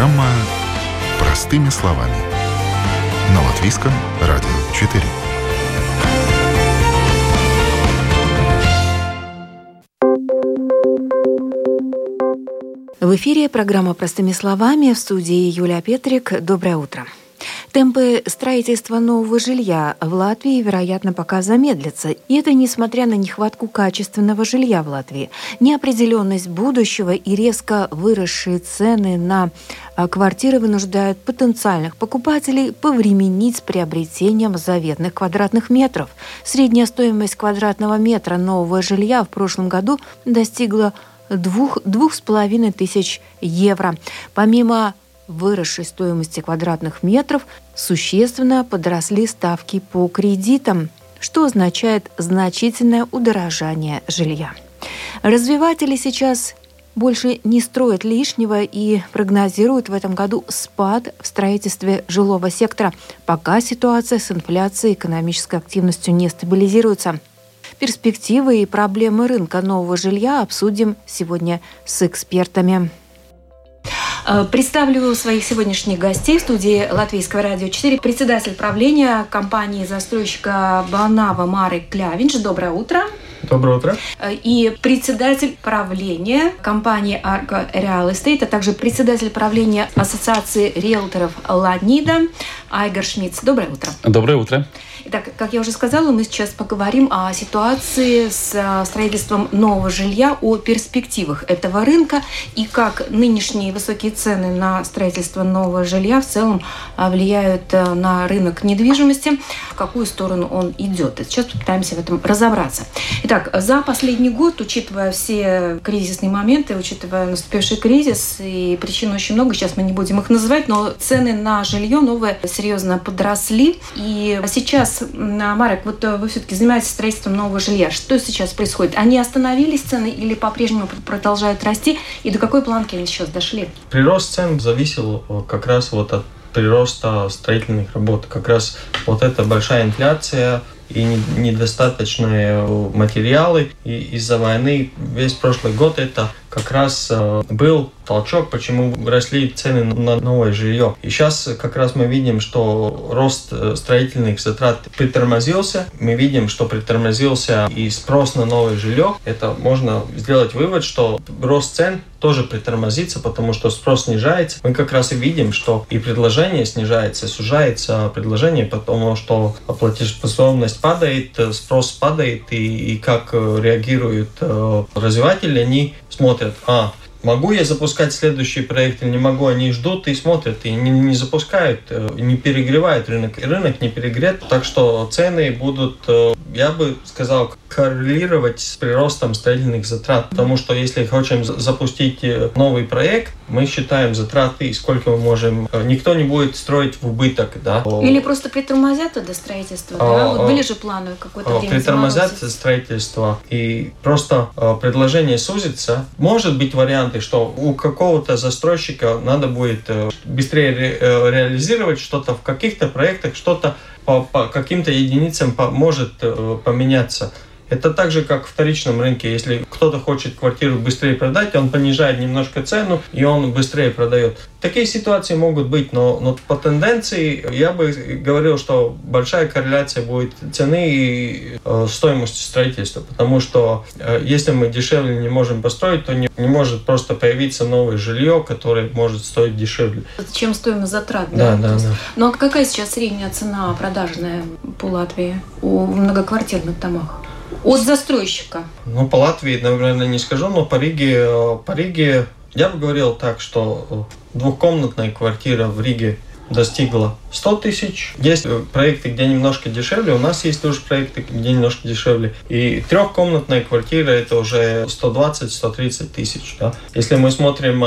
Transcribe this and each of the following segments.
Программа «Простыми словами» на Латвийском радио 4. В эфире программа «Простыми словами» в студии Юлия Петрик. Доброе утро. Темпы строительства нового жилья в Латвии, вероятно, пока замедлятся. И это несмотря на нехватку качественного жилья в Латвии, неопределенность будущего и резко выросшие цены на а, квартиры вынуждают потенциальных покупателей повременить с приобретением заветных квадратных метров. Средняя стоимость квадратного метра нового жилья в прошлом году достигла двух, двух с половиной тысяч евро. Помимо выросшей стоимости квадратных метров существенно подросли ставки по кредитам, что означает значительное удорожание жилья. Развиватели сейчас больше не строят лишнего и прогнозируют в этом году спад в строительстве жилого сектора, пока ситуация с инфляцией и экономической активностью не стабилизируется. Перспективы и проблемы рынка нового жилья обсудим сегодня с экспертами. Э, представлю своих сегодняшних гостей в студии Латвийского радио 4. Председатель правления компании застройщика Банава Марик Клявинч. Доброе утро. Доброе утро. Э, и председатель правления компании Argo Real Estate, а также председатель правления Ассоциации риэлторов Ладнида Айгар Шмидц. Доброе утро. Доброе утро. Итак, как я уже сказала, мы сейчас поговорим о ситуации с э, строительством нового жилья, о перспективах этого рынка и как нынешние высокие цены на строительство нового жилья в целом э, влияют э, на рынок недвижимости, в какую сторону он идет. И сейчас попытаемся в этом разобраться. Итак, за последний год, учитывая все кризисные моменты, учитывая наступивший кризис, и причин очень много, сейчас мы не будем их называть, но цены на жилье новое серьезно подросли. И сейчас сейчас, Марек, вот э, вы все-таки занимаетесь строительством нового жилья. Что сейчас происходит? Они остановились цены или по-прежнему продолжают расти? И до какой планки они сейчас дошли? Прирост цен зависел э, как раз вот от прироста строительных работ. Как раз вот эта большая инфляция и недостаточные материалы. И из-за войны весь прошлый год это как раз э, был толчок, почему росли цены на новое жилье. И сейчас как раз мы видим, что рост э, строительных затрат притормозился. Мы видим, что притормозился и спрос на новое жилье. Это можно сделать вывод, что рост цен тоже притормозится, потому что спрос снижается. Мы как раз и видим, что и предложение снижается, сужается предложение, потому что платежеспособность падает, э, спрос падает, и, и как реагируют развиватели, они смотрят, а, могу я запускать следующий проект или не могу, они ждут и смотрят, и не, не запускают, э, не перегревают рынок. Рынок не перегрет, так что цены будут, э, я бы сказал, коррелировать с приростом строительных затрат. Потому что если хотим запустить э, новый проект, мы считаем затраты, сколько мы можем. Никто не будет строить в убыток, да. Или просто притормозят это строительство, а, да? Вот были же планы какое-то время. Притормозят строительство, и просто предложение сузится. Может быть вариант варианты, что у какого-то застройщика надо будет э, быстрее ре э, реализировать что-то в каких-то проектах, что-то по, по каким-то единицам может э, поменяться. Это так же, как в вторичном рынке. Если кто-то хочет квартиру быстрее продать, он понижает немножко цену, и он быстрее продает. Такие ситуации могут быть, но, но по тенденции я бы говорил, что большая корреляция будет цены и э, стоимости строительства. Потому что э, если мы дешевле не можем построить, то не, не может просто появиться новое жилье, которое может стоить дешевле. Чем стоимость затрат, да? Да, да, да. Ну а какая сейчас средняя цена продажная по Латвии у многоквартирных домах? От застройщика? Ну, по Латвии, наверное, не скажу, но по Риге, по Риге я бы говорил так, что двухкомнатная квартира в Риге достигла 100 тысяч. Есть э, проекты, где немножко дешевле, у нас есть тоже проекты, где немножко дешевле. И трехкомнатная квартира это уже 120-130 тысяч. Да? Если мы смотрим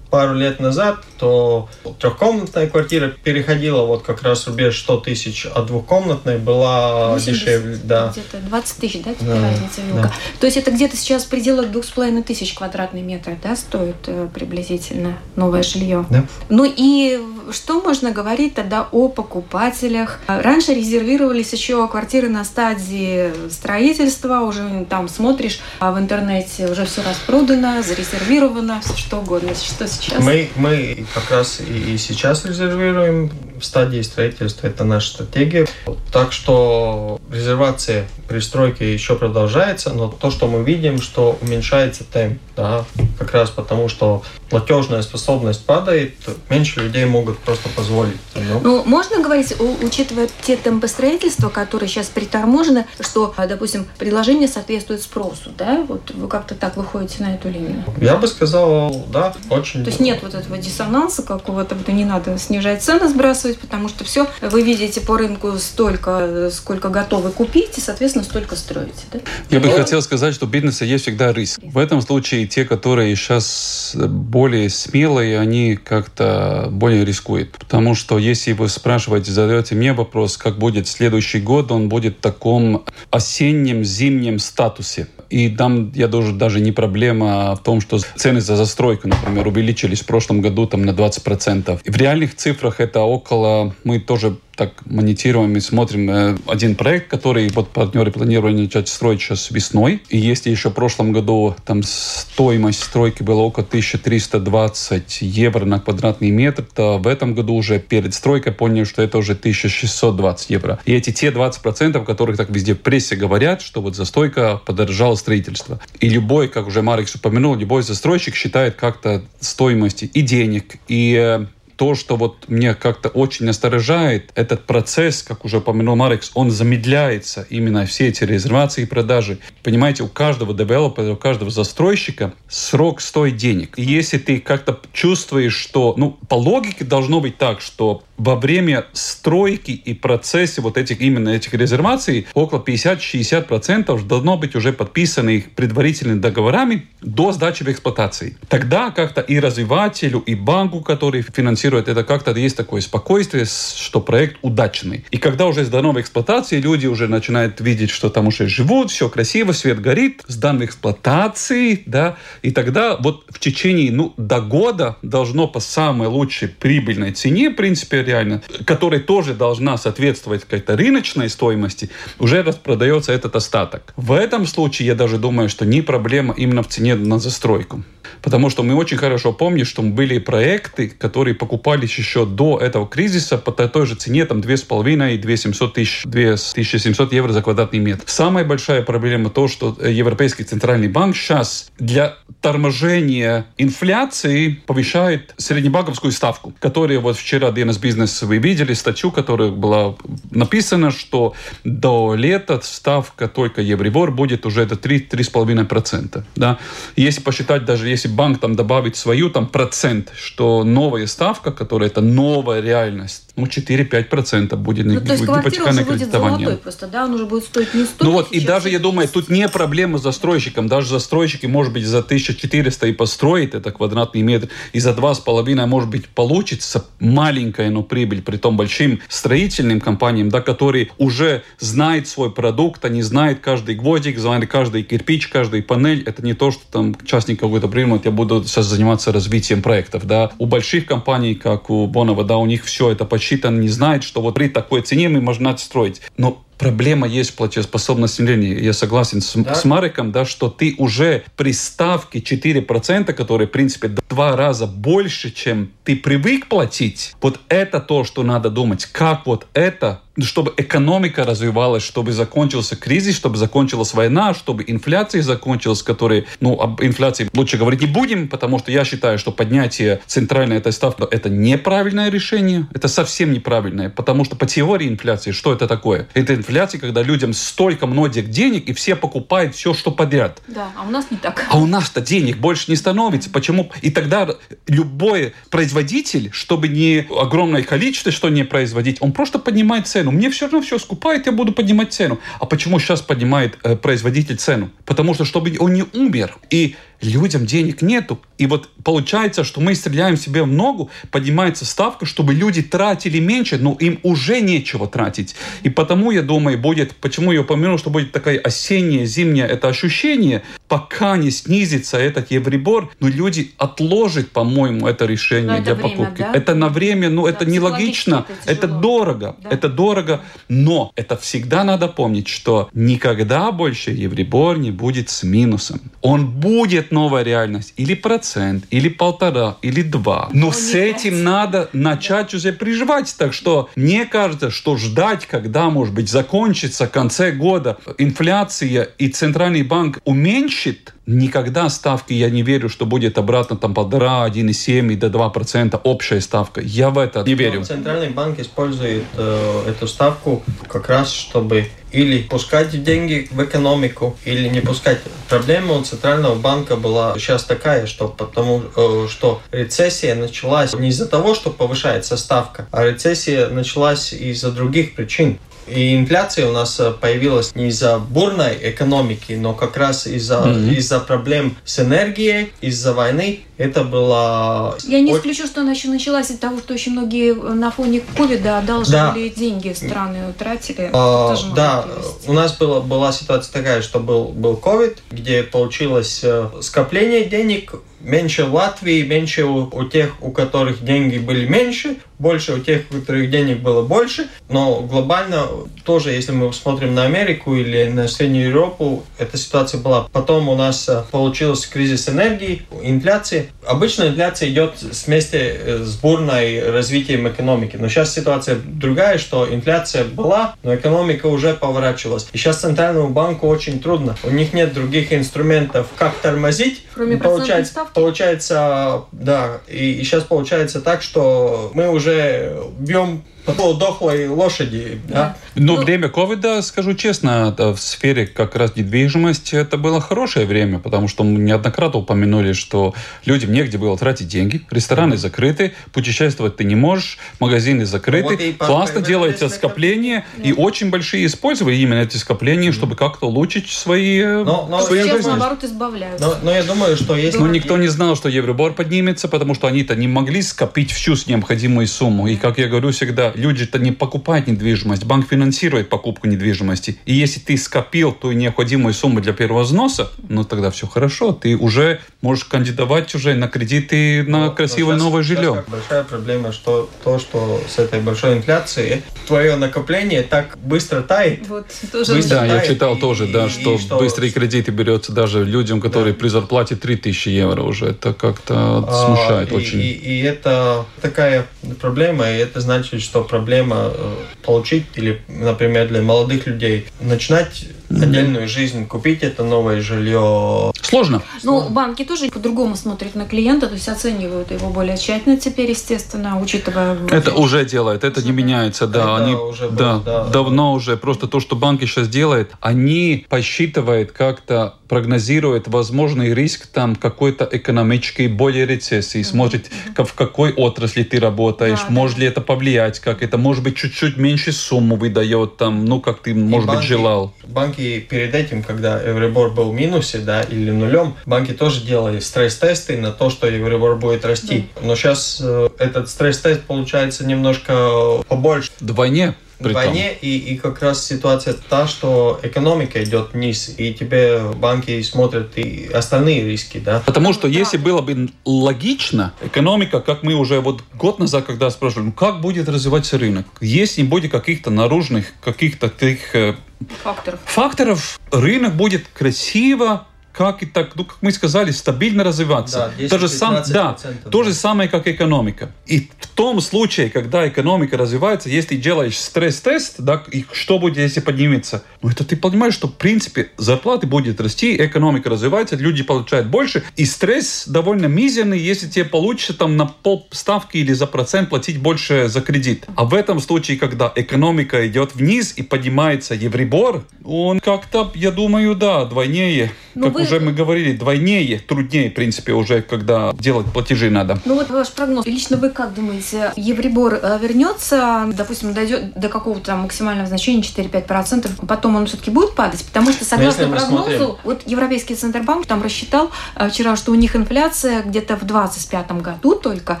пару лет назад, то трехкомнатная квартира переходила вот как раз рубеж 100 тысяч, а двухкомнатная была 80, дешевле. Да. Где-то 20 тысяч, да, да разница вилка. Да. То есть это где-то сейчас в пределах двух с половиной тысяч квадратный метр, да, стоит э, приблизительно новое жилье. Да. Ну и что можно говорить тогда о покупателях. Раньше резервировались еще квартиры на стадии строительства, уже там смотришь а в интернете, уже все распродано, зарезервировано, все что угодно. Что сейчас? Мы, мы как раз и, сейчас резервируем стадии строительства, это наша стратегия. Так что резервация при стройке еще продолжается, но то, что мы видим, что уменьшается темп, да, как раз потому, что платежная способность падает, меньше людей могут просто позволить. Ну, ну можно говорить, учитывая те темпы строительства, которые сейчас приторможены, что, допустим, предложение соответствует спросу, да? Вот вы как-то так выходите на эту линию? Я бы сказал, да, очень. То есть нет вот этого диссонанса какого-то, не надо снижать цены, сбрасывать, потому что все вы видите по рынку столько, сколько готовы купить, и, соответственно, столько строите, да? Я бы хотел сказать, что в бизнесе есть всегда риск. В этом случае те, которые сейчас более смелые, они как-то более рискуют. Потому что если вы спрашиваете, задаете мне вопрос, как будет следующий год, он будет в таком осеннем, зимнем статусе. И там, я даже, даже не проблема в том, что цены за застройку, например, увеличились в прошлом году там, на 20%. И в реальных цифрах это около, мы тоже так монитируем и смотрим э, один проект, который вот партнеры планировали начать строить сейчас весной. И если еще в прошлом году там стоимость стройки была около 1320 евро на квадратный метр, то в этом году уже перед стройкой поняли, что это уже 1620 евро. И эти те 20%, которых так везде в прессе говорят, что вот застройка подорожала строительство. И любой, как уже Марикс упомянул, любой застройщик считает как-то стоимости и денег, и э, то, что вот мне как-то очень насторожает, этот процесс, как уже упомянул Марекс, он замедляется, именно все эти резервации и продажи. Понимаете, у каждого девелопера, у каждого застройщика срок стоит денег. И если ты как-то чувствуешь, что, ну, по логике должно быть так, что во время стройки и процессе вот этих именно этих резерваций около 50-60% должно быть уже подписаны предварительными договорами до сдачи в эксплуатации. Тогда как-то и развивателю, и банку, который финансирует это, как-то есть такое спокойствие, что проект удачный. И когда уже сдано в эксплуатации, люди уже начинают видеть, что там уже живут, все красиво, свет горит, сдан в эксплуатации, да, и тогда вот в течение, ну, до года должно по самой лучшей прибыльной цене, в принципе, реально, которой тоже должна соответствовать какой-то рыночной стоимости, уже распродается этот остаток. В этом случае я даже думаю, что не проблема именно в цене на застройку. Потому что мы очень хорошо помним, что были проекты, которые покупались еще до этого кризиса по той же цене, там 2,5 и 2700 тысяч, 2700 евро за квадратный метр. Самая большая проблема то, что Европейский центральный банк сейчас для торможения инфляции повышает среднебанковскую ставку, которая вот вчера DNS Business вы видели статью, которая была написана, что до лета ставка только Евробор будет уже до 3-3,5%. Да? Если посчитать, даже если банк там добавит свою там процент, что новая ставка, которая это новая реальность, ну 4-5% будет ну, то есть квартира уже будет золотой просто, да? Он уже будет стоить не 100 Ну вот, и даже, я думаю, тут не проблема с застройщиком. Даже застройщики, может быть, за 1400 и построит это квадратный метр, и за 2,5, может быть, получится маленькая, но прибыль, при том большим строительным компаниям, да, которые уже знают свой продукт, они знают каждый гвоздик, знают каждый кирпич, каждый панель. Это не то, что там частник какой-то примут, я буду сейчас заниматься развитием проектов, да. У больших компаний, как у Бонова, да, у них все это посчитано, не знает, что вот при такой цене мы можем строить. Но проблема есть платежеспособность населения. Я согласен с, да. с Мариком, да, что ты уже при ставке 4%, которые, в принципе, в два раза больше, чем ты привык платить, вот это то, что надо думать, как вот это чтобы экономика развивалась, чтобы закончился кризис, чтобы закончилась война, чтобы инфляция закончилась, которой, ну, об инфляции лучше говорить не будем, потому что я считаю, что поднятие центральной этой ставки – это неправильное решение, это совсем неправильное, потому что по теории инфляции, что это такое? Это инфляция, когда людям столько много денег, и все покупают все, что подряд. Да, а у нас не так. А у нас-то денег больше не становится. Почему? И тогда любой производитель, чтобы не огромное количество что не производить, он просто поднимает цену цену. Мне все равно все скупает, я буду поднимать цену. А почему сейчас поднимает э, производитель цену? Потому что, чтобы он не умер. И людям денег нету. И вот получается, что мы стреляем себе в ногу, поднимается ставка, чтобы люди тратили меньше, но им уже нечего тратить. И потому, я думаю, будет, почему я упомянул, что будет такая осенняя, зимняя это ощущение, пока не снизится этот евребор, но люди отложат, по-моему, это решение это для время, покупки. да? Это на время, ну Да, это нелогично, это это дорого, Да. это дорого, но это всегда надо помнить, что никогда больше евребор не будет с минусом. Он будет новая реальность, или процент, или полтора, или два. Но Но с не этим пять. надо начать уже приживать. Так что мне кажется, что ждать, когда, может быть, закончится в конце года инфляция и Центральный банк уменьшит, никогда ставки, я не верю, что будет обратно там полтора, 1,7 и до 2 процента общая ставка. Я в это не верю. Но Центральный банк использует э, эту ставку как раз, чтобы или пускать деньги в экономику, или не пускать. Проблема у Центрального банка была сейчас такая, что потому э, что рецессия началась не из-за того, что повышается ставка, а рецессия началась из-за других причин. И инфляция у нас э, появилась не из-за бурной экономики, но как раз из-за Мгм. из-за проблем с энергией, из-за войны. Это было... Я не исключу, что она еще началась от того, что очень многие на фоне ковида одалживали деньги, страны тратили. А, да, у нас была, была ситуация такая, что был, был COVID, где получилось э, скопление денег меньше Латвии, меньше у, у тех, у которых деньги были меньше, больше у тех, у которых денег было больше. Но глобально тоже, если мы смотрим на Америку или на Среднюю Европу, эта ситуация была. Потом у нас э, получился кризис энергии, инфляции. Обычно инфляция идет вместе э, с бурной развитием экономики. Но сейчас ситуация другая, что инфляция была, но экономика уже поворачивалась. И сейчас Центральному банку очень трудно. У них нет других инструментов, как тормозить. Кроме получается, ставки? Получается, да. И, и сейчас получается так, что мы уже бьем по полудохлой лошади. Да? Но Ну- время ковида, скажу честно, в сфере как раз недвижимости это было хорошее время, потому что мы неоднократно упомянули, что людям негде было тратить деньги, рестораны закрыты, путешествовать ты не можешь, магазины закрыты, Вот и по- классно делается по- скопление, и очень большие использовали именно эти скопления, чтобы как-то улучшить свои, э, Но- но свои Сейчас, жизни. наоборот, избавляются. Но, но я думаю, что если... Но никто не знал, что Евробор поднимется, потому что они-то не могли скопить всю необходимую сумму. И, как я говорю всегда, люди-то не покупают недвижимость, банк финансирует покупку недвижимости. И если ты скопил ту необходимую сумму для первого взноса, ну тогда все хорошо. Ты уже можешь кандидовать уже на кредиты на Но- красивое но щас- новое жилье. как большая проблема, что то, что с этой большой инфляцией твое накопление так быстро тает. Вот, тоже Быстро Да, я тает, читал и- тоже, да, и- что, и что- быстрые кредиты берется даже людям, которые Да. при зарплате 3000 евро уже. Это как-то А, смущает и, очень. И, и это такая проблема, и это значит, что проблема э, получить, или, например, для молодых людей, начинать отдельную жизнь, купить это новое жилье. Сложно. Ну, банки тоже по-другому смотрят на клиента, то есть оценивают его более тщательно теперь, естественно, учитывая... Это уже делает, это не да. меняется, да. Это они, уже было, да, да. давно уже. Просто то, что банки сейчас делают, они посчитывают как-то, прогнозируют возможный риск там какой-то экономической более рецессии, смотрит, в какой отрасли ты работаешь, Да, да. может ли это повлиять, как это, может быть, чуть-чуть меньше сумму выдает там, ну, как ты, может быть, банки- желал. Банки перед этим, когда Евробор был в минусе, да, или нулем, банки тоже делали стресс-тесты на то, что Евробор будет расти. Но сейчас этот стресс-тест получается немножко побольше. Вдвойне. В при том. войне, и, и как раз ситуация та, что экономика идет вниз, и тебе банки смотрят и остальные риски, да. Потому что Ну, если да. было бы логично, экономика, как мы уже вот год назад, когда спрашивали, ну как будет развиваться рынок, если не будет каких-то наружных, каких-то таких э, факторов. факторов, рынок будет красиво, как и так, ну, как мы сказали, стабильно развиваться. Да, то, же сам, 10-15%, да, да. то же самое, как экономика. И в том случае, когда экономика развивается, если делаешь стресс-тест, да, и что будет, если поднимется, ну, это ты понимаешь, что, в принципе, зарплаты будет расти, экономика развивается, люди получают больше, и стресс довольно мизерный, если тебе получится там на полставки или за процент платить больше за кредит. А в этом случае, когда экономика идет вниз и поднимается евребор, он как-то, я думаю, да, двойнее. Ну, как вы... уже мы говорили, двойнее, труднее, в принципе, уже когда делать платежи надо. Ну вот ваш прогноз. Лично вы как думаете, Евребор э, вернется, допустим, дойдет до какого-то максимального значения 4-5%, потом он все-таки будет падать? Потому что, согласно прогнозу, смотрим. вот Европейский Центробанк там рассчитал э, вчера, что у них инфляция где-то в 2025 году только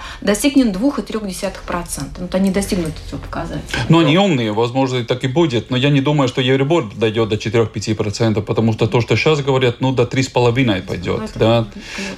достигнет 2,3%. Вот они достигнут этого показателя. Но они умные, возможно, и так и будет. Но я не думаю, что Евребор дойдет до 4-5%, потому что то, что сейчас говорят, ну, до 3,5% пойдет. Ну, да?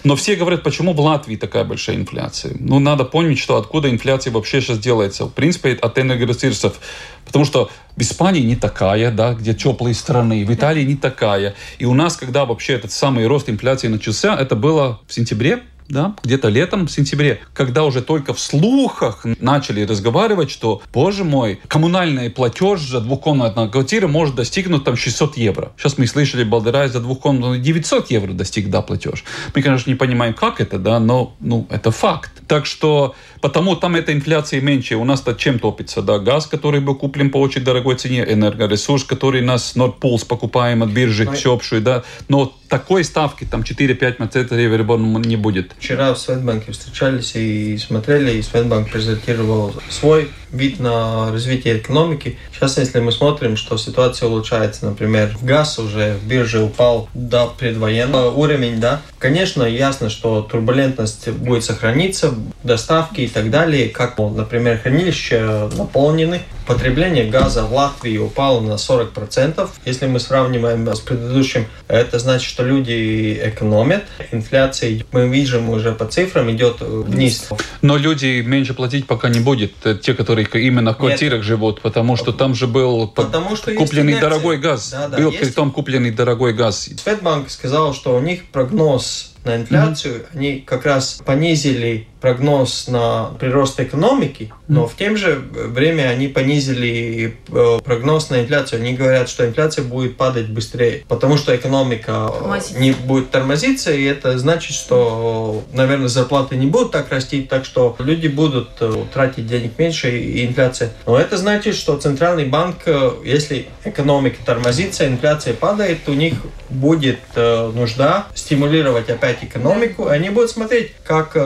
Но все говорят, почему в Латвии такая большая инфляция. Ну, надо помнить, что откуда инфляция вообще сейчас делается. В принципе, от энергоресурсов. Потому что в Испании не такая, да, где теплые страны, в Италии не такая. И у нас, когда вообще этот самый рост инфляции начался, это было в сентябре да, где-то летом, в сентябре, когда уже только в слухах начали разговаривать, что, боже мой, коммунальный платеж за двухкомнатную квартиру может достигнуть там 600 евро. Сейчас мы слышали, Балдерай за двухкомнатную 900 евро достиг, да, платеж. Мы, конечно, не понимаем, как это, да, но, ну, это факт. Так что, потому там эта инфляция меньше. У нас-то чем топится, да, газ, который был куплен по очень дорогой цене, энергоресурс, который нас Nordpools покупаем от биржи, всеобщую, да, но такой ставки, там 4-5% Евробор не будет. Вчера в Светбанке встречались и смотрели, и Светбанк презентировал свой вид на развитие экономики. Сейчас, если мы смотрим, что ситуация улучшается, например, газ уже в бирже упал до предвоенного уровня, да, конечно, ясно, что турбулентность будет сохраниться, доставки так далее, как, например, хранилища наполнены, потребление газа в Латвии упало на 40%. Если мы сравниваем с предыдущим, это значит, что люди экономят. Инфляция, мы видим уже по цифрам, идет вниз. Но люди меньше платить пока не будет. Те, которые именно в квартирах Нет. живут, потому что там же был потому что купленный дорогой газ. Да, да, был есть... при том купленный дорогой газ. Светбанк сказал, что у них прогноз на инфляцию, mm-hmm. они как раз понизили прогноз на прирост экономики, но в то же время они понизили э, прогноз на инфляцию. Они говорят, что инфляция будет падать быстрее, потому что экономика Тормозить. не будет тормозиться, и это значит, что, наверное, зарплаты не будут так расти, так что люди будут э, тратить денег меньше, и инфляция. Но это значит, что центральный банк, э, если экономика тормозится, инфляция падает, у них будет нужда стимулировать опять экономику, и они будут смотреть, как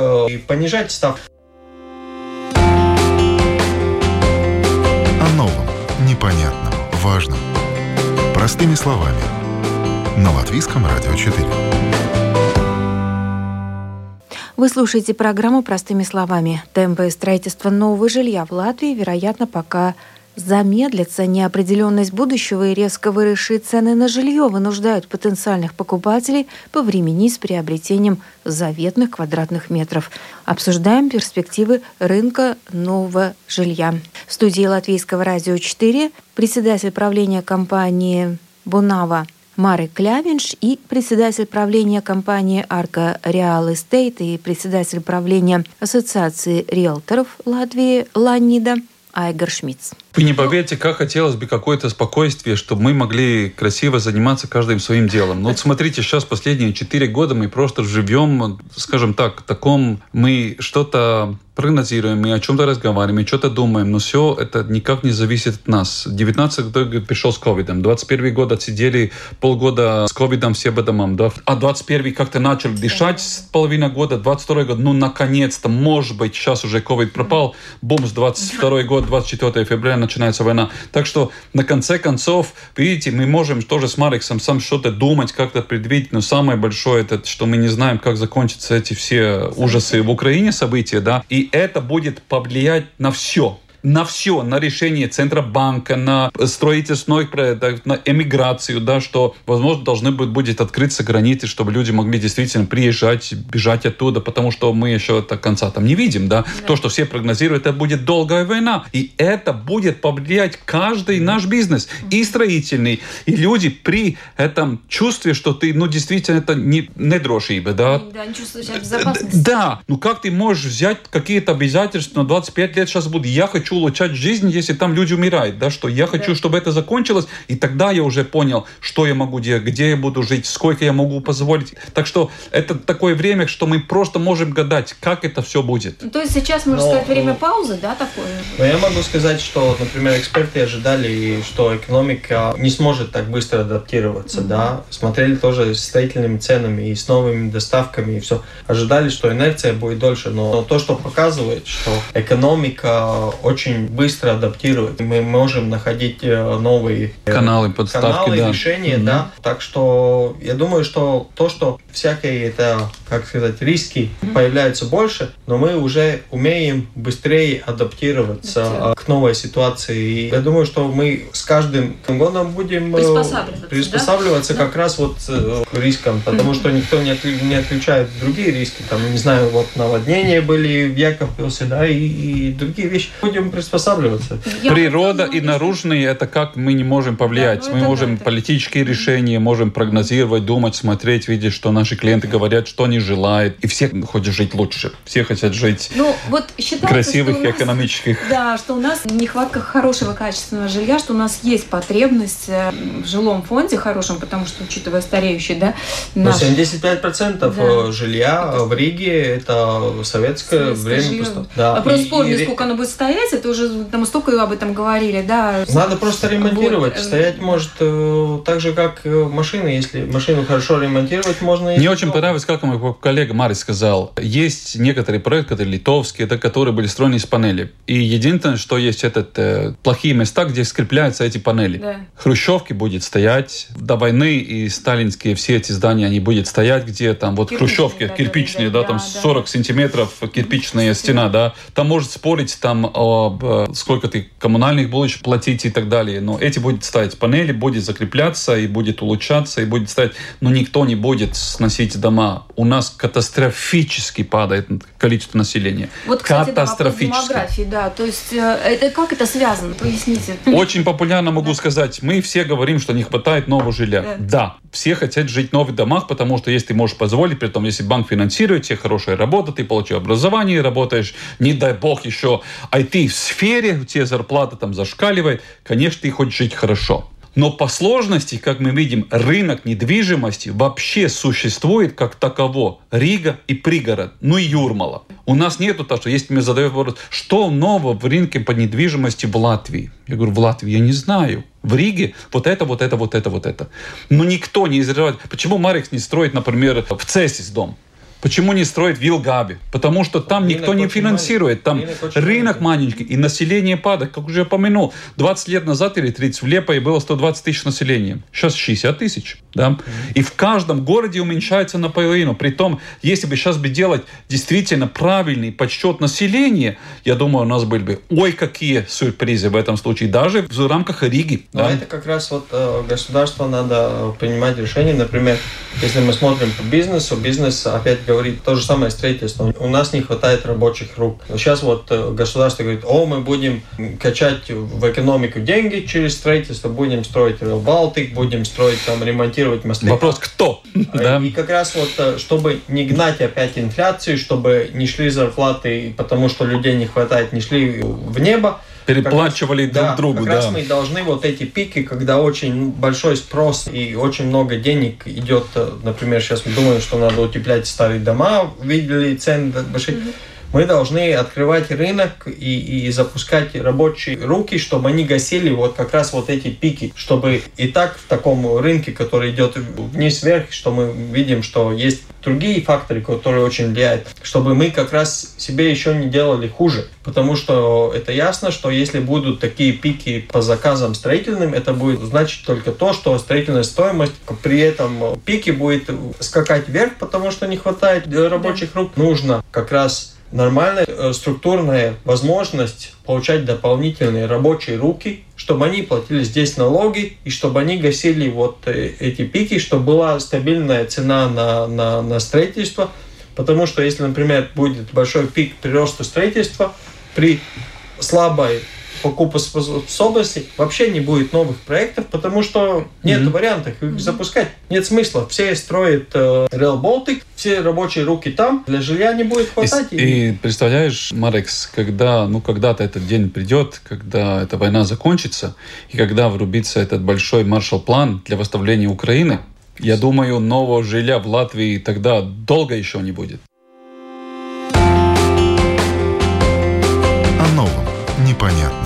понизить понижать ставку. О новом, непонятном, важном. Простыми словами. На Латвийском радио 4. Вы слушаете программу «Простыми словами». Темпы строительства нового жилья в Латвии, вероятно, пока замедлится. Неопределенность будущего и резко выросшие цены на жилье вынуждают потенциальных покупателей повременить с приобретением заветных квадратных метров. Обсуждаем перспективы рынка нового жилья. В студии Латвийского радио 4 председатель правления компании «Бунава» Марик Клявинш и председатель правления компании «Арка Реал Эстейт» и председатель правления Ассоциации риэлторов Латвии Ланида Айгар Шмидц. Вы не поверите, как хотелось бы какое-то спокойствие, чтобы мы могли красиво заниматься каждым своим делом. Ну вот смотрите, сейчас последние четыре года мы просто живем, скажем так, в таком, мы что-то прогнозируем, мы о чем-то разговариваем, мы что-то думаем, но все это никак не зависит от нас. 19 год пришел с ковидом, 21 год отсидели полгода с ковидом все по домам, да? а 21 как-то начал дышать с половины года, 22 год, ну наконец-то, может быть, сейчас уже ковид пропал, бум, с 22 год, 24 февраля начинается война. Так что, на конце концов, видите, мы можем тоже с Мариксом сам что-то думать, как-то предвидеть, но самое большое это, что мы не знаем, как закончатся эти все ужасы в Украине события, да, и это будет повлиять на все на все, на решение Центробанка, на строительственных проектов, на эмиграцию, да, что, возможно, должны быть, будет открыться границы, чтобы люди могли действительно приезжать, бежать оттуда, потому что мы еще до конца там не видим, да. да. То, что все прогнозируют, это будет долгая война, и это будет повлиять каждый наш бизнес, и строительный, и люди при этом чувстве, что ты, ну, действительно, это не, не дрожиба, да. Да, не чувствуешь себя безопасности. Да, ну как ты можешь взять какие-то обязательства на 25 лет сейчас буду, я хочу хочу улучшать жизнь, если там люди умирают, да, что я хочу, да. чтобы это закончилось, и тогда я уже понял, что я могу делать, где я буду жить, сколько я могу позволить. Так что это такое время, что мы просто можем гадать, как это все будет. Ну, то есть сейчас, можно Но, сказать, время ну, паузы, да, такое? Но я могу сказать, что, например, эксперты ожидали, что экономика не сможет так быстро адаптироваться, mm-hmm. да, смотрели тоже с строительными ценами и с новыми доставками и все. Ожидали, что инерция будет дольше, но, но то, что показывает, что экономика очень быстро адаптирует, мы можем находить э, новые э, каналы подставки, каналы, да. решения, mm-hmm. да. Так что я думаю, что то, что всякие это, как сказать, риски mm-hmm. появляются больше, но мы уже умеем быстрее адаптироваться mm-hmm. к новой ситуации. И я думаю, что мы с каждым годом будем приспосабливаться, приспосабливаться да? как раз вот к рискам, потому mm-hmm. что никто не, отли, не отключает другие риски. Там, не знаю, вот наводнения были в Яковлевсе, да, и, и другие вещи. Будем приспосабливаться. Я Природа и наружные, это как мы не можем повлиять. Да, ну, мы можем да, политические это. решения, можем прогнозировать, думать, смотреть, видеть, что наши клиенты говорят, что они желают. И все хотят жить лучше. Все хотят жить ну, вот красивых и экономических. Да, что у нас нехватка хорошего качественного жилья, что у нас есть потребность э, в жилом фонде хорошем, потому что, учитывая стареющий, да, наш... 75% да. Э, жилья это... в Риге это советское, советское время. Просто... Да. Вопрос спорный, и... сколько оно будет стоять, это уже там столько об этом говорили, да. Надо просто ремонтировать. Вот. Стоять может э, так же, как машины. Если машину хорошо ремонтировать, можно... Мне очень понравилось, как мой коллега Марис сказал. Есть некоторые проекты, которые литовские, это которые были строены из панели. И единственное, что есть этот э, плохие места, где скрепляются эти панели. Да. Хрущевки будет стоять. До войны и сталинские все эти здания, они будут стоять, где там вот кирпичные, хрущевки, да, кирпичные, да, да, да там да, 40 да. сантиметров кирпичная стена, да. Там может спорить там об э, сколько ты коммунальных будешь платить и так далее. Но эти будет стоять панели, будет закрепляться и будет улучшаться, и будет стоять. Но никто не будет сносить дома. У нас катастрофически падает количество населения. Вот, кстати, катастрофически. Да, да. То есть э, это как это связано? Поясните. Очень популярно могу сказать. Мы все говорим, что не хватает нового жилья. Да. да, все хотят жить в новых домах, потому что если ты можешь позволить, при том, если банк финансирует, тебе хорошая работа, ты получил образование, работаешь, не дай бог еще IT в сфере, у тебя зарплата там зашкаливает, конечно, ты хочешь жить хорошо. Но по сложности, как мы видим, рынок недвижимости вообще существует как таково. Рига и пригород, ну и Юрмала. У нас нету того, что если мне задают вопрос, что нового в рынке по недвижимости в Латвии? Я говорю, в Латвии я не знаю. В Риге вот это, вот это, вот это, вот это. Но никто не изрывает. Почему Марикс не строит, например, в Цесис дом? Почему не строить Вилгаби? Потому что там рынок никто не финансирует. Там рынок, рынок маленький, и население падает. Как уже упомянул, 20 лет назад или 30 в Лепое было 120 тысяч населения. Сейчас 60 тысяч. Да? И в каждом городе уменьшается наполовину. Притом, если бы сейчас бы делать действительно правильный подсчет населения, я думаю, у нас были бы ой какие сюрпризы в этом случае, даже в рамках Риги. Но да? это как раз вот э, государство надо принимать решения. Например, если мы смотрим по бизнесу, бизнес опять говорит то же самое строительство. У нас не хватает рабочих рук. Сейчас вот э, государство говорит, о, мы будем качать в экономику деньги через строительство, будем строить Балтик, будем строить там, ремонтировать мосты. Вопрос, кто? да. И как раз вот, э, чтобы не гнать опять инфляцию, чтобы не шли зарплаты, потому что людей не хватает, не шли в небо, переплачивали друг да, другу. Как да. раз мы должны вот эти пики, когда очень большой спрос и очень много денег идет, э, например, сейчас мы думаем, что надо утеплять старые дома, видели цены большие. Mm-hmm мы должны открывать рынок и, и запускать рабочие руки, чтобы они гасили вот как раз вот эти пики, чтобы и так в таком рынке, который идет вниз-вверх, что мы видим, что есть другие факторы, которые очень влияют, чтобы мы как раз себе еще не делали хуже. Потому что это ясно, что если будут такие пики по заказам строительным, это будет значить только то, что строительная стоимость при этом пике будет скакать вверх, потому что не хватает рабочих рук. Нужно как раз нормальная э, структурная возможность получать дополнительные рабочие руки, чтобы они платили здесь налоги и чтобы они гасили вот э, эти пики, чтобы была стабильная цена на, на, на строительство. Потому что если, например, будет большой пик прироста строительства при слабой покупоспособности, вообще не будет новых проектов, потому что нет mm-hmm. вариантов их mm-hmm. запускать. Нет смысла. Все строят э, Rail Baltic, все рабочие руки там, для жилья не будет хватать. И, и... и представляешь, Марекс, когда, ну, когда-то этот день придет, когда эта война закончится, и когда врубится этот большой маршал-план для восстановления Украины, я думаю, нового жилья в Латвии тогда долго еще не будет. О новом, непонятном,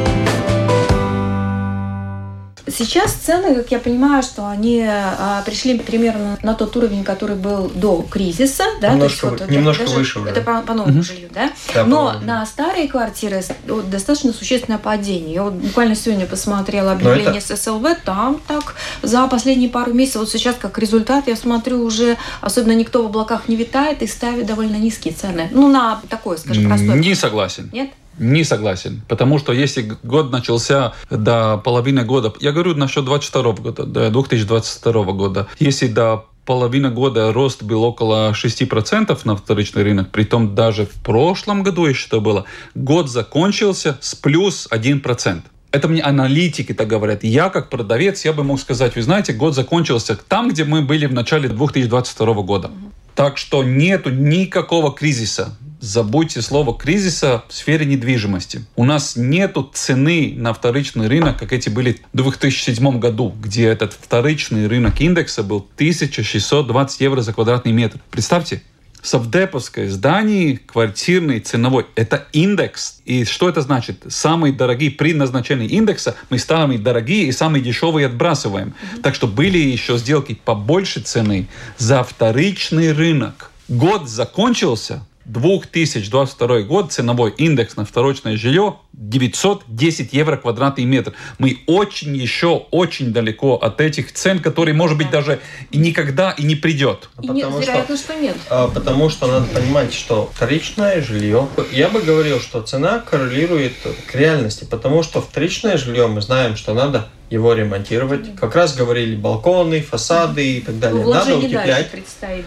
Сейчас цены, как я понимаю, что они а, пришли примерно на тот уровень, который был до кризиса, да, немножко, есть, вот, немножко даже, выше уже. Это по, по новому угу. жилью, да? да Но на старые квартиры вот, достаточно существенное падение. Я вот буквально сегодня посмотрела объявление это... с СЛВ, там так за последние пару месяцев, вот сейчас как результат, я смотрю уже, особенно никто в облаках не витает и ставит довольно низкие цены. Ну, на такое, скажем, простое. Не согласен. Нет? Не согласен, потому что если год начался до половины года, я говорю насчет 22 года, до 2022 года, если до половины года рост был около 6% на вторичный рынок, при том даже в прошлом году еще это было, год закончился с плюс 1%. Это мне аналитики так говорят. Я как продавец, я бы мог сказать, вы знаете, год закончился там, где мы были в начале 2022 года. Так что нету никакого кризиса забудьте слово кризиса в сфере недвижимости. У нас нету цены на вторичный рынок, как эти были в 2007 году, где этот вторичный рынок индекса был 1620 евро за квадратный метр. Представьте, совдеповское здание, квартирный, ценовой, это индекс. И что это значит? Самые дорогие при назначении индекса мы самые дорогие и самые дешевые отбрасываем. Mm-hmm. Так что были еще сделки побольше цены за вторичный рынок. Год закончился, 2022 год, ценовой индекс на вторичное жилье 910 евро квадратный метр. Мы очень еще очень далеко от этих цен, которые, может быть, даже и никогда и не придет. И нет, вероятно, что, что нет. А, потому что надо понимать, что вторичное жилье, я бы говорил, что цена коррелирует к реальности, потому что вторичное жилье мы знаем, что надо его ремонтировать. Как раз говорили балконы, фасады и так далее. Надо утеплять.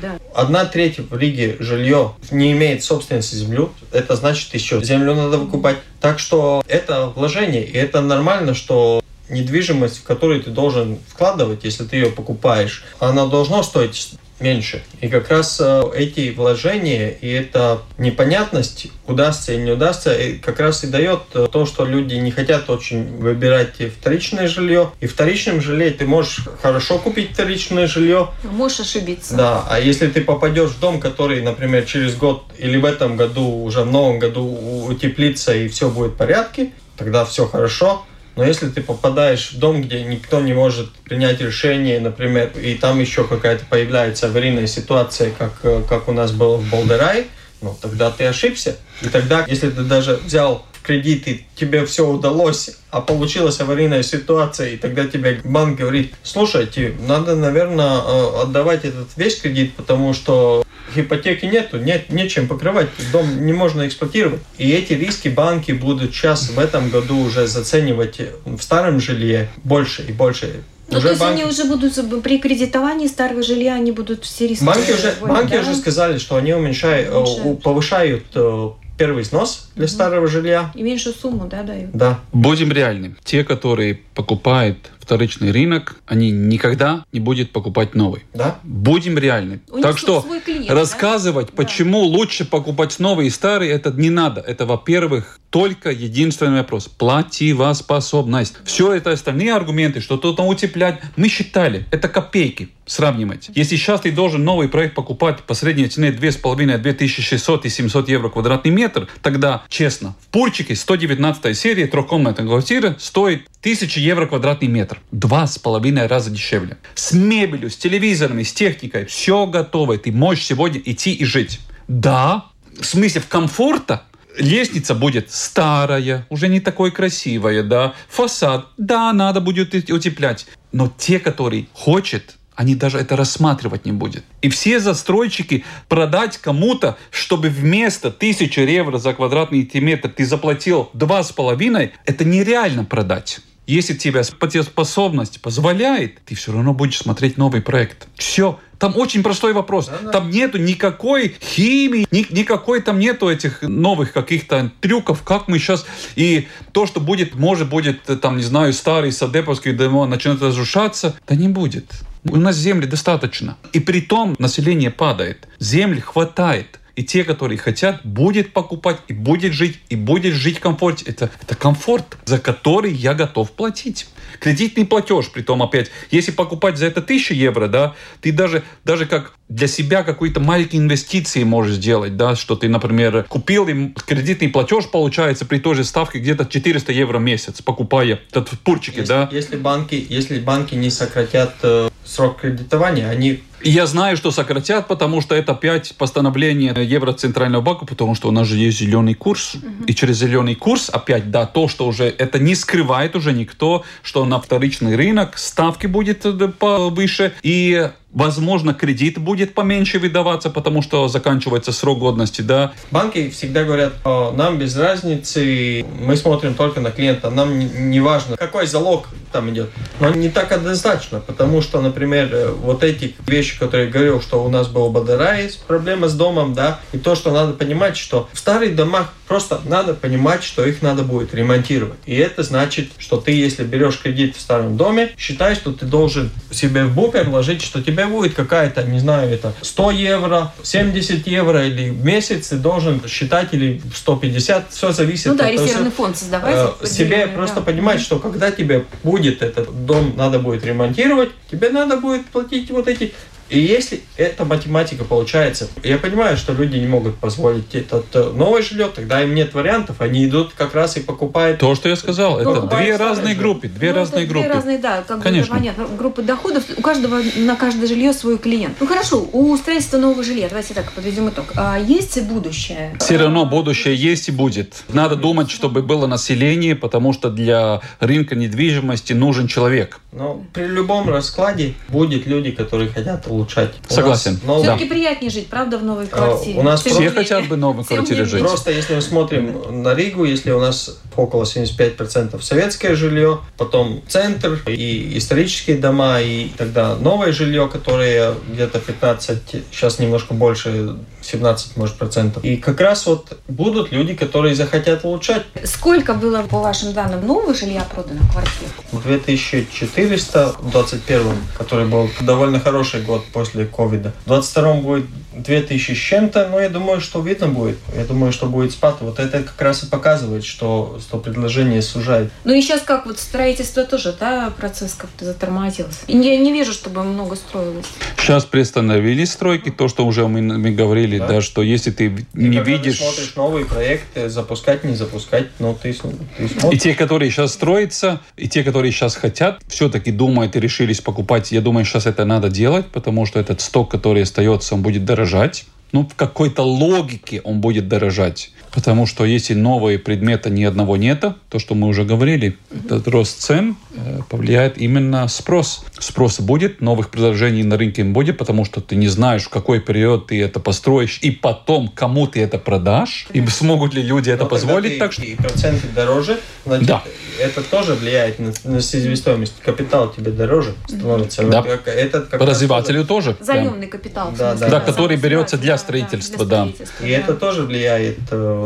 Да. Одна треть в Риге жилье не имеет собственности землю. Это значит еще землю надо выкупать. Так что это вложение, и это нормально, что недвижимость, в которую ты должен вкладывать, если ты ее покупаешь, она должна стоить меньше. И как раз э, эти вложения и эта непонятность, удастся или не удастся, как раз и дает э, то, что люди не хотят очень выбирать вторичное жилье. И в вторичном жилье ты можешь хорошо купить вторичное жилье. Можешь ошибиться. Да, а если ты попадешь в дом, который, например, через год или в этом году, уже в новом году утеплится и все будет в порядке, тогда все хорошо. Но если ты попадаешь в дом, где никто не может принять решение, например, и там еще какая-то появляется аварийная ситуация, как, э, как у нас было в Болдерай, ну, тогда ты ошибся. И тогда, если ты даже взял кредит, и тебе все удалось, а получилась аварийная ситуация, и тогда тебе банк говорит, слушайте, надо, наверное, э, отдавать этот весь кредит, потому что ипотеки нету, нет, нечем покрывать, дом не можно эксплуатировать. И эти риски банки будут сейчас в этом году уже заценивать в старом жилье больше и больше. Ну, уже то есть банки... они уже будут при кредитовании старого жилья, они будут все риски. Банки уже, банки да? уже сказали, что они уменьшают, э, уменьшают. повышают э, первый взнос для старого жилья. И меньшую сумму, да, дают. Да. Будем реальны. Те, которые покупают вторичный рынок, они никогда не будут покупать новый. Да. Будем реальны. У так что клиент, рассказывать, да? почему да. лучше покупать новый и старый, это не надо. Это, во-первых, только единственный вопрос. Плативоспособность. Все это остальные аргументы, что тут утеплять, мы считали. Это копейки. Сравнивать. Если сейчас ты должен новый проект покупать по средней цене 2,5, 2600 и 700 евро квадратный метр, тогда, честно, в Пурчике 119 серии трехкомнатная квартира стоит 1000 евро квадратный метр. Два с половиной раза дешевле. С мебелью, с телевизорами, с техникой. Все готово. Ты можешь сегодня идти и жить. Да, в смысле в комфорта лестница будет старая, уже не такой красивая, да, фасад, да, надо будет утеплять. Но те, которые хотят, они даже это рассматривать не будут. И все застройщики продать кому-то, чтобы вместо тысячи евро за квадратный метр ты заплатил два с половиной, это нереально продать. Если тебе способность позволяет, ты все равно будешь смотреть новый проект. Все. Там очень простой вопрос. Да, да. Там нету никакой химии, ни, никакой там нету этих новых каких-то трюков, как мы сейчас... И то, что будет, может, будет, там, не знаю, старый садеповский демо начнет разрушаться, да не будет. У нас земли достаточно. И при том население падает. Земли хватает. И те, которые хотят, будет покупать, и будет жить, и будет жить в комфорте. Это, это комфорт, за который я готов платить. Кредитный платеж, при том опять, если покупать за это 1000 евро, да, ты даже, даже как для себя какой-то маленькие инвестиции можешь сделать, да, что ты, например, купил, и кредитный платеж получается при той же ставке где-то 400 евро в месяц, покупая этот пурчики, если, да. Если банки, если банки не сократят э, срок кредитования, они я знаю, что сократят, потому что это опять постановление Евроцентрального банка, потому что у нас же есть зеленый курс. Угу. И через зеленый курс опять, да, то, что уже это не скрывает уже никто, что на вторичный рынок ставки будет э, повыше. И Возможно, кредит будет поменьше выдаваться, потому что заканчивается срок годности, да. Банки всегда говорят, нам без разницы, мы смотрим только на клиента, нам не важно, какой залог там идет. Но не так однозначно, потому что, например, э, вот эти вещи, которые я говорил, что у нас был Бадара, есть проблема с домом, да, и то, что надо понимать, что в старых домах просто надо понимать, что их надо будет ремонтировать. И это значит, что ты, если берешь кредит в старом доме, считай, что ты должен себе в бупер вложить, что тебе будет какая-то, не знаю, это 100 евро, 70 евро или в месяц ты должен считать или 150, все зависит. Ну да, резервный фонд создавать. Э, себе да. просто понимать, что когда тебе будет этот дом, надо будет ремонтировать, тебе надо будет платить вот эти и если эта математика получается, я понимаю, что люди не могут позволить этот э, новое жилье, тогда им нет вариантов, они идут как раз и покупают. То, что я сказал, это две разные группы, две ну, разные группы. Две разные, да, как Конечно. понятно, группы доходов, у каждого на каждое жилье свой клиент. Ну хорошо, у строительства нового жилья, давайте так подведем итог. А есть будущее? Все равно будущее есть и будет. Надо думать, чтобы было население, потому что для рынка недвижимости нужен человек. Но при любом раскладе будет люди, которые хотят улучшать. Согласен. Нас, Все-таки да. приятнее жить, правда, в новой квартире. У нас все просто... хотят бы в новой квартире жить. Просто если мы смотрим на Ригу, если у нас около 75% советское жилье, потом центр и исторические дома, и тогда новое жилье, которое где-то 15, сейчас немножко больше, 17, может, процентов. И как раз вот будут люди, которые захотят улучшать. Сколько было, по вашим данным, нового жилья продано квартир? В 2021, который был довольно хороший год после ковида. В 2022 будет 2000 с чем-то, но я думаю, что видно будет. Я думаю, что будет спад. Вот это как раз и показывает, что, что предложение сужает. Ну и сейчас как вот строительство тоже, да, процесс как-то затормозился. И я не вижу, чтобы много строилось. Сейчас приостановили стройки, то, что уже мы, мы говорили, да, да что если ты и не видишь... ты смотришь новые проекты, запускать, не запускать, но ты, ты смотришь. И те, которые сейчас строятся, и те, которые сейчас хотят, все-таки думают и решились покупать, я думаю, сейчас это надо делать, потому что этот сток, который остается, он будет дорожать ну, в какой-то логике он будет дорожать. Потому что если новые предметы ни одного нету, то, что мы уже говорили, этот рост цен э, повлияет именно спрос. Спрос будет, новых предложений на рынке будет, потому что ты не знаешь, в какой период ты это построишь, и потом кому ты это продашь, и смогут ли люди это Но позволить. так что... И проценты дороже, значит, да. это тоже влияет на, на себестоимость. Капитал тебе дороже становится. Да. Вот, этот, как Развивателю тоже. Заемный капитал. Да, да, да, который берется для строительства, да. И это тоже влияет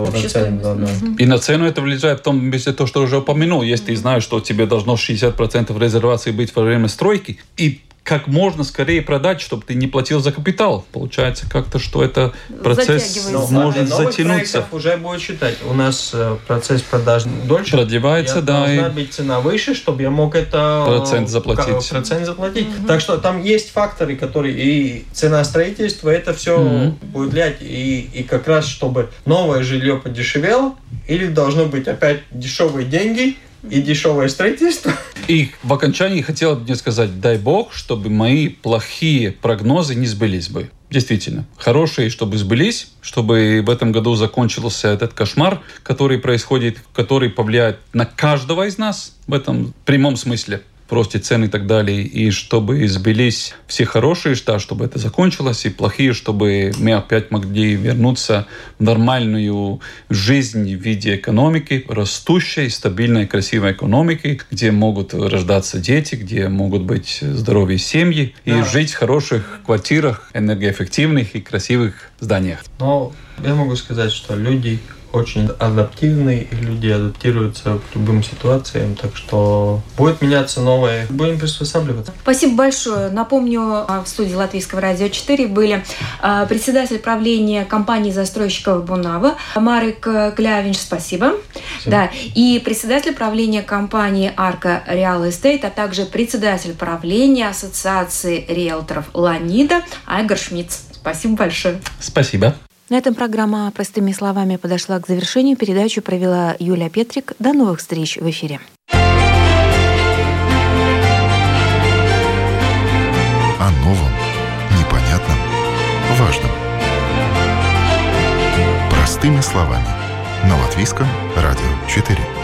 на цену. Да, да. И на цену это влияет в том если то, что уже упомянул. Если ты знаешь, что тебе должно 60% резервации быть во время стройки, и как можно скорее продать, чтобы ты не платил за капитал. Получается как-то, что это процесс Но может затянуться. уже будет считать. У нас э, процесс продаж дольше. Продлевается, да. Должна и... быть цена выше, чтобы я мог это... Процент заплатить. Процент заплатить. Mm-hmm. Так что там есть факторы, которые... И цена строительства, это все mm-hmm. будет влиять. И, и как раз, чтобы новое жилье подешевело, или должно быть опять дешевые деньги, и дешевое строительство. И в окончании хотел бы мне сказать, дай бог, чтобы мои плохие прогнозы не сбылись бы. Действительно, хорошие, чтобы сбылись, чтобы в этом году закончился этот кошмар, который происходит, который повлияет на каждого из нас в этом прямом смысле. Просто цены и так далее, и чтобы сбились все хорошие, да, чтобы это закончилось, и плохие, чтобы мы опять могли вернуться в нормальную жизнь в виде экономики, растущей, стабильной, красивой экономики, где могут рождаться дети, где могут быть здоровые семьи, да. и жить в хороших квартирах, энергоэффективных и красивых зданиях. Но я могу сказать, что люди очень адаптивны, и люди адаптируются к любым ситуациям, так что будет меняться новое, будем приспосабливаться. Спасибо большое. Напомню, а, в студии Латвийского радио 4 были а, председатель правления компании застройщиков Бунава Марик Клявинч, спасибо. Всем. Да, и председатель правления компании Арка Реал Эстейт, а также председатель правления Ассоциации риэлторов Ланида Айгар Шмидц. Спасибо большое. Спасибо. На этом программа «Простыми словами» подошла к завершению. Передачу провела Юлия Петрик. До новых встреч в эфире. О новом, непонятном, важном. Простыми словами. На Латвийском радио 4.